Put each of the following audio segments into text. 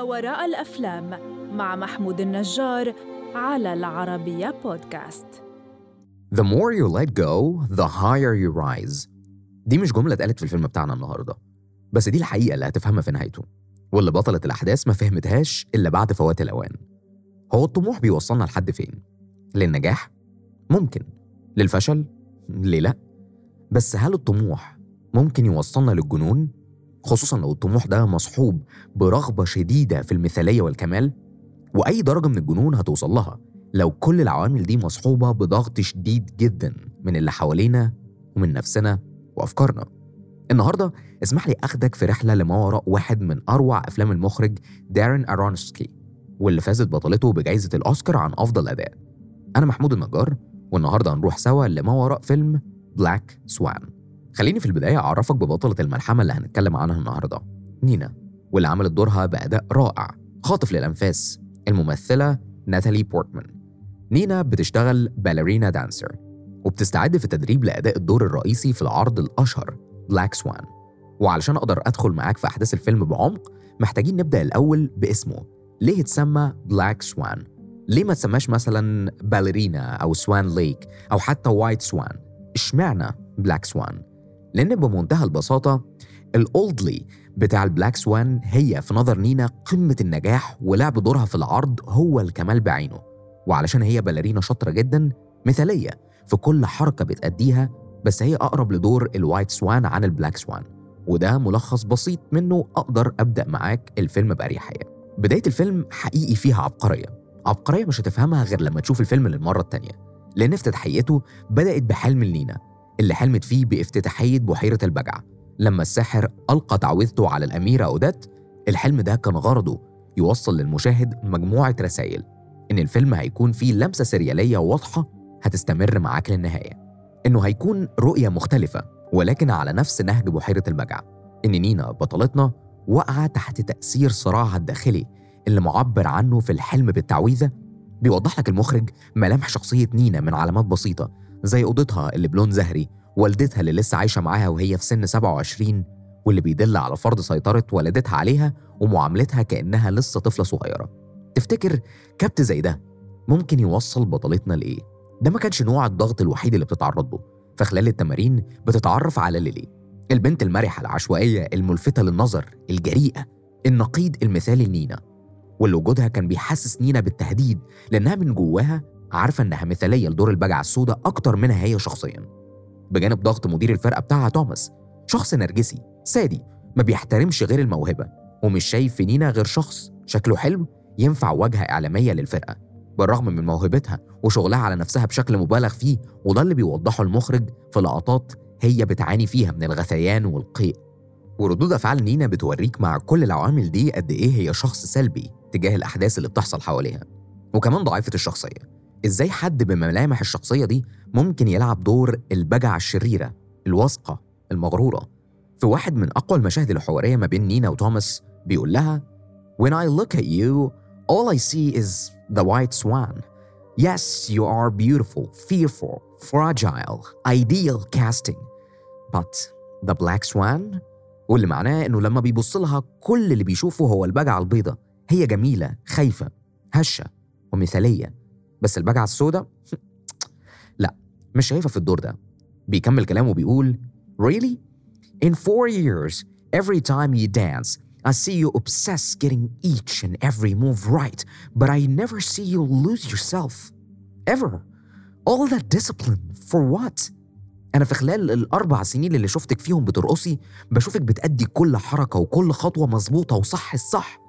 ما وراء الأفلام مع محمود النجار على العربية بودكاست The more you let go, the higher you rise. دي مش جملة اتقالت في الفيلم بتاعنا النهاردة بس دي الحقيقة اللي هتفهمها في نهايته واللي بطلة الأحداث ما فهمتهاش إلا بعد فوات الأوان هو الطموح بيوصلنا لحد فين؟ للنجاح؟ ممكن للفشل؟ ليه لأ؟ بس هل الطموح ممكن يوصلنا للجنون؟ خصوصا لو الطموح ده مصحوب برغبة شديدة في المثالية والكمال وأي درجة من الجنون هتوصل لها لو كل العوامل دي مصحوبة بضغط شديد جدا من اللي حوالينا ومن نفسنا وأفكارنا. النهاردة اسمح لي أخدك في رحلة لما وراء واحد من أروع أفلام المخرج دارين أرونسكي واللي فازت بطلته بجائزة الأوسكار عن أفضل أداء. أنا محمود النجار والنهاردة هنروح سوا لما وراء فيلم Black Swan خليني في البداية أعرفك ببطلة الملحمة اللي هنتكلم عنها النهاردة نينا واللي عملت دورها بأداء رائع خاطف للأنفاس الممثلة ناتالي بورتمان نينا بتشتغل ballerina dancer وبتستعد في التدريب لأداء الدور الرئيسي في العرض الأشهر Black Swan وعلشان أقدر أدخل معاك في أحداث الفيلم بعمق محتاجين نبدأ الأول باسمه ليه اتسمى Black Swan؟ ليه ما تسماش مثلا Ballerina أو Swan Lake أو حتى White Swan؟ اشمعنى Black Swan؟ لأن بمنتهى البساطة الأولدلي بتاع ال Black Swan هي في نظر نينا قمة النجاح ولعب دورها في العرض هو الكمال بعينه. وعلشان هي ballerina شاطرة جدا مثالية في كل حركة بتأديها بس هي أقرب لدور ال White Swan عن ال Black Swan وده ملخص بسيط منه أقدر أبدأ معاك الفيلم بأريحية. بداية الفيلم حقيقي فيها عبقرية. عبقرية مش هتفهمها غير لما تشوف الفيلم للمرة التانية. لأن افتتاحيته بدأت بحلم لينا اللي حلمت فيه بافتتاحية بحيرة البجع. لما الساحر ألقى تعويذته على الأميرة أودات الحلم ده كان غرضه يوصل للمشاهد مجموعة رسائل إن الفيلم هيكون فيه لمسة سريالية واضحة هتستمر معاك للنهاية إنه هيكون رؤية مختلفة ولكن على نفس نهج بحيرة البجع إن نينا بطلتنا وقع تحت تأثير صراعها الداخلي اللي معبر عنه في الحلم بالتعويذة بيوضح لك المخرج ملامح شخصية نينا من علامات بسيطة زي أوضتها اللي بلون زهري والدتها اللي لسه عايشة معاها وهي في سن 27 واللي بيدل على فرض سيطرة والدتها عليها ومعاملتها كأنها لسه طفلة صغيرة. تفتكر كبت زي ده ممكن يوصل بطلتنا لإيه؟ ده ما كانش نوع الضغط الوحيد اللي بتتعرض له. فخلال التمارين بتتعرف على ليلي البنت المرحة العشوائية الملفتة للنظر الجريئة النقيض المثالي لنينا. واللي وجودها كان بيحسس نينا بالتهديد لأنها من جواها عارفة إنها مثالية لدور البجعة السوداء أكتر منها هي شخصيا. بجانب ضغط مدير الفرقة بتاعها توماس شخص نرجسي سادي ما بيحترمش غير الموهبة ومش شايف في نينا غير شخص شكله حلو ينفع واجهة إعلامية للفرقة. بالرغم من موهبتها وشغلها على نفسها بشكل مبالغ فيه وده اللي بيوضحه المخرج في لقطات هي بتعاني فيها من الغثيان والقيء. وردود أفعال نينا بتوريك مع كل العوامل دي قد إيه هي شخص سلبي تجاه الأحداث اللي بتحصل حواليها وكمان ضعيفة الشخصية. إزاي حد بملامح الشخصية دي ممكن يلعب دور البجعة الشريرة الواثقة المغرورة؟ في واحد من أقوى المشاهد الحوارية ما بين نينا وتوماس بيقول لها When I look at you all I see is the white swan. Yes, you are beautiful, fearful, fragile, ideal casting. But the black swan? واللي معناه إنه لما بيبص لها كل اللي بيشوفه هو البجعة البيضة هي جميلة خايفة هشة ومثالية. بس البجعة السوداء لا مش شايفها في الدور ده بيكمل كلامه وبيقول Really? In four years, every time you dance, I see you obsessed getting each and every move right, but I never see you lose yourself. Ever. All that discipline, for what? أنا في خلال الأربع سنين اللي شفتك فيهم بترقصي بشوفك بتأدي كل حركة وكل خطوة مظبوطة وصح الصح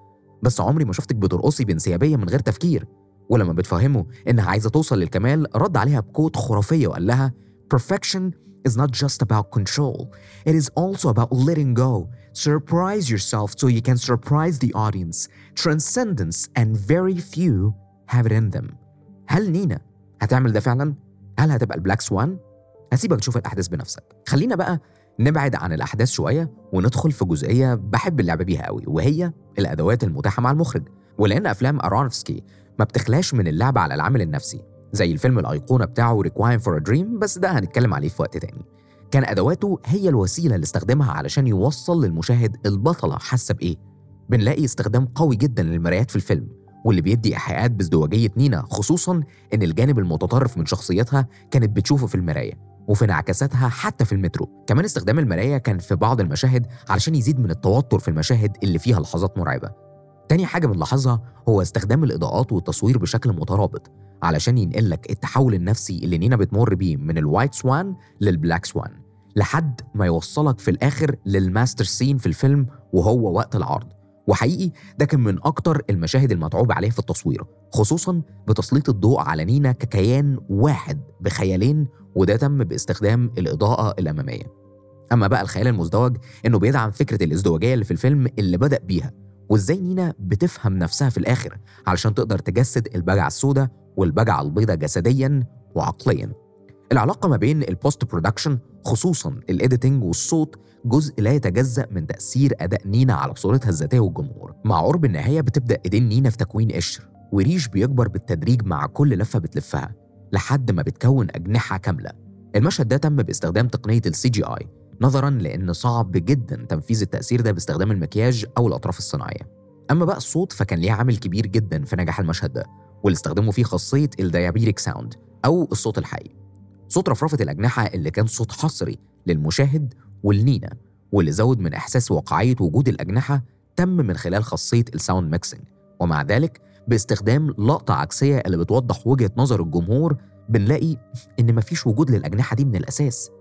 بس عمري ما شفتك بترقصي بانسيابية من غير تفكير ولما بتفهمه إنها عايزة توصل للكمال رد عليها بكوت خرافية وقال لها Perfection is not just about control. It is also about letting go. Surprise yourself so you can surprise the audience. Transcendence and very few have it in them. هل نينا هتعمل ده فعلا؟ هل هتبقى البلاك سوان؟ هسيبك تشوف الأحداث بنفسك. خلينا بقى نبعد عن الأحداث شوية وندخل في جزئية بحب اللعب بيها قوي وهي الأدوات المتاحة مع المخرج. ولأن أفلام أرونفسكي ما بتخلاش من اللعب على العامل النفسي زي الفيلم الأيقونة بتاعه Requiem for a Dream بس ده هنتكلم عليه في وقت تاني. كان أدواته هي الوسيلة اللي استخدمها علشان يوصل للمشاهد البطلة حاسة بإيه؟ بنلاقي استخدام قوي جدا للمرايات في الفيلم واللي بيدي إيحاءات بازدواجية نينا خصوصا إن الجانب المتطرف من شخصيتها كانت بتشوفه في المراية وفي انعكاساتها حتى في المترو. كمان استخدام المراية كان في بعض المشاهد علشان يزيد من التوتر في المشاهد اللي فيها لحظات مرعبة. تاني حاجة بنلاحظها هو استخدام الإضاءات والتصوير بشكل مترابط علشان ينقلك التحول النفسي اللي نينا بتمر بيه من ال White Swan لل Black Swan لحد ما يوصلك في الآخر لل master scene في الفيلم وهو وقت العرض. وحقيقي ده كان من أكتر المشاهد المتعوب عليها في التصوير خصوصا بتسليط الضوء على نينا ككيان واحد بخيالين وده تم باستخدام الإضاءة الأمامية. أما بقى الخيال المزدوج إنه بيدعم فكرة الازدواجية اللي في الفيلم اللي بدأ بيها. وإزاي نينا بتفهم نفسها في الآخر علشان تقدر تجسد البجعة السوداء والبجعة البيضاء جسديا وعقليا. العلاقة ما بين ال post production خصوصا ال editing والصوت جزء لا يتجزأ من تأثير أداء نينا على صورتها الذاتية والجمهور. مع قرب النهاية بتبدأ إيدين نينا في تكوين قشر وريش بيكبر بالتدريج مع كل لفة بتلفها لحد ما بتكون أجنحة كاملة. المشهد ده تم باستخدام تقنية ال CGI نظرا لأن صعب جدا تنفيذ التأثير ده باستخدام المكياج أو الأطراف الصناعية. أما بقى الصوت فكان ليه عامل كبير جدا في نجاح المشهد ده واللي استخدموا فيه خاصية ال diegetic sound أو الصوت الحي. صوت رفرفة الأجنحة اللي كان صوت حصري للمشاهد ولنينا واللي زود من إحساس واقعية وجود الأجنحة تم من خلال خاصية ال sound mixing. ومع ذلك باستخدام لقطة عكسية اللي بتوضح وجهة نظر الجمهور بنلاقي إن مفيش وجود للأجنحة دي من الأساس.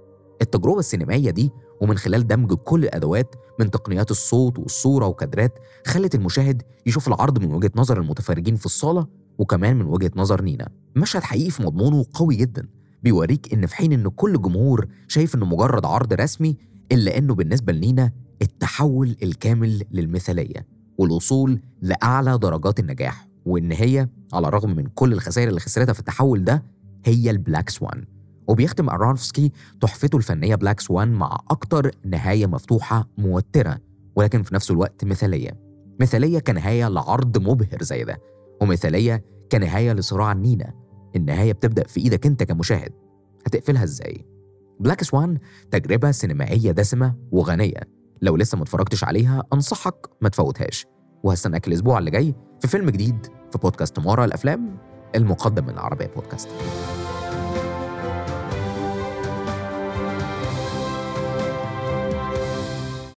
التجربة السينمائية دي ومن خلال دمج كل الأدوات من تقنيات الصوت والصورة وكادرات خلت المشاهد يشوف العرض من وجهة نظر المتفرجين في الصالة وكمان من وجهة نظر نينا. مشهد حقيقي في مضمونه قوي جدا بيوريك إن في حين إن كل جمهور شايف إنه مجرد عرض رسمي إلا إنه بالنسبة لنينا التحول الكامل للمثالية والوصول لأعلى درجات النجاح وإن هي على الرغم من كل الخسائر اللي خسرتها في التحول ده هي ال Black Swan وبيختم أرونفسكي تحفته الفنية Black Swan مع أكتر نهاية مفتوحة موترة ولكن في نفس الوقت مثالية. مثالية كنهاية لعرض مبهر زي ده ومثالية كنهاية لصراع نينا. النهاية بتبدأ في إيدك أنت كمشاهد. هتقفلها إزاي؟ Black Swan تجربة سينمائية دسمة وغنية. لو لسه ما اتفرجتش عليها أنصحك ما تفوتهاش. وهستناك الأسبوع اللي جاي في فيلم جديد في بودكاست مورا الأفلام المقدم من العربية بودكاست.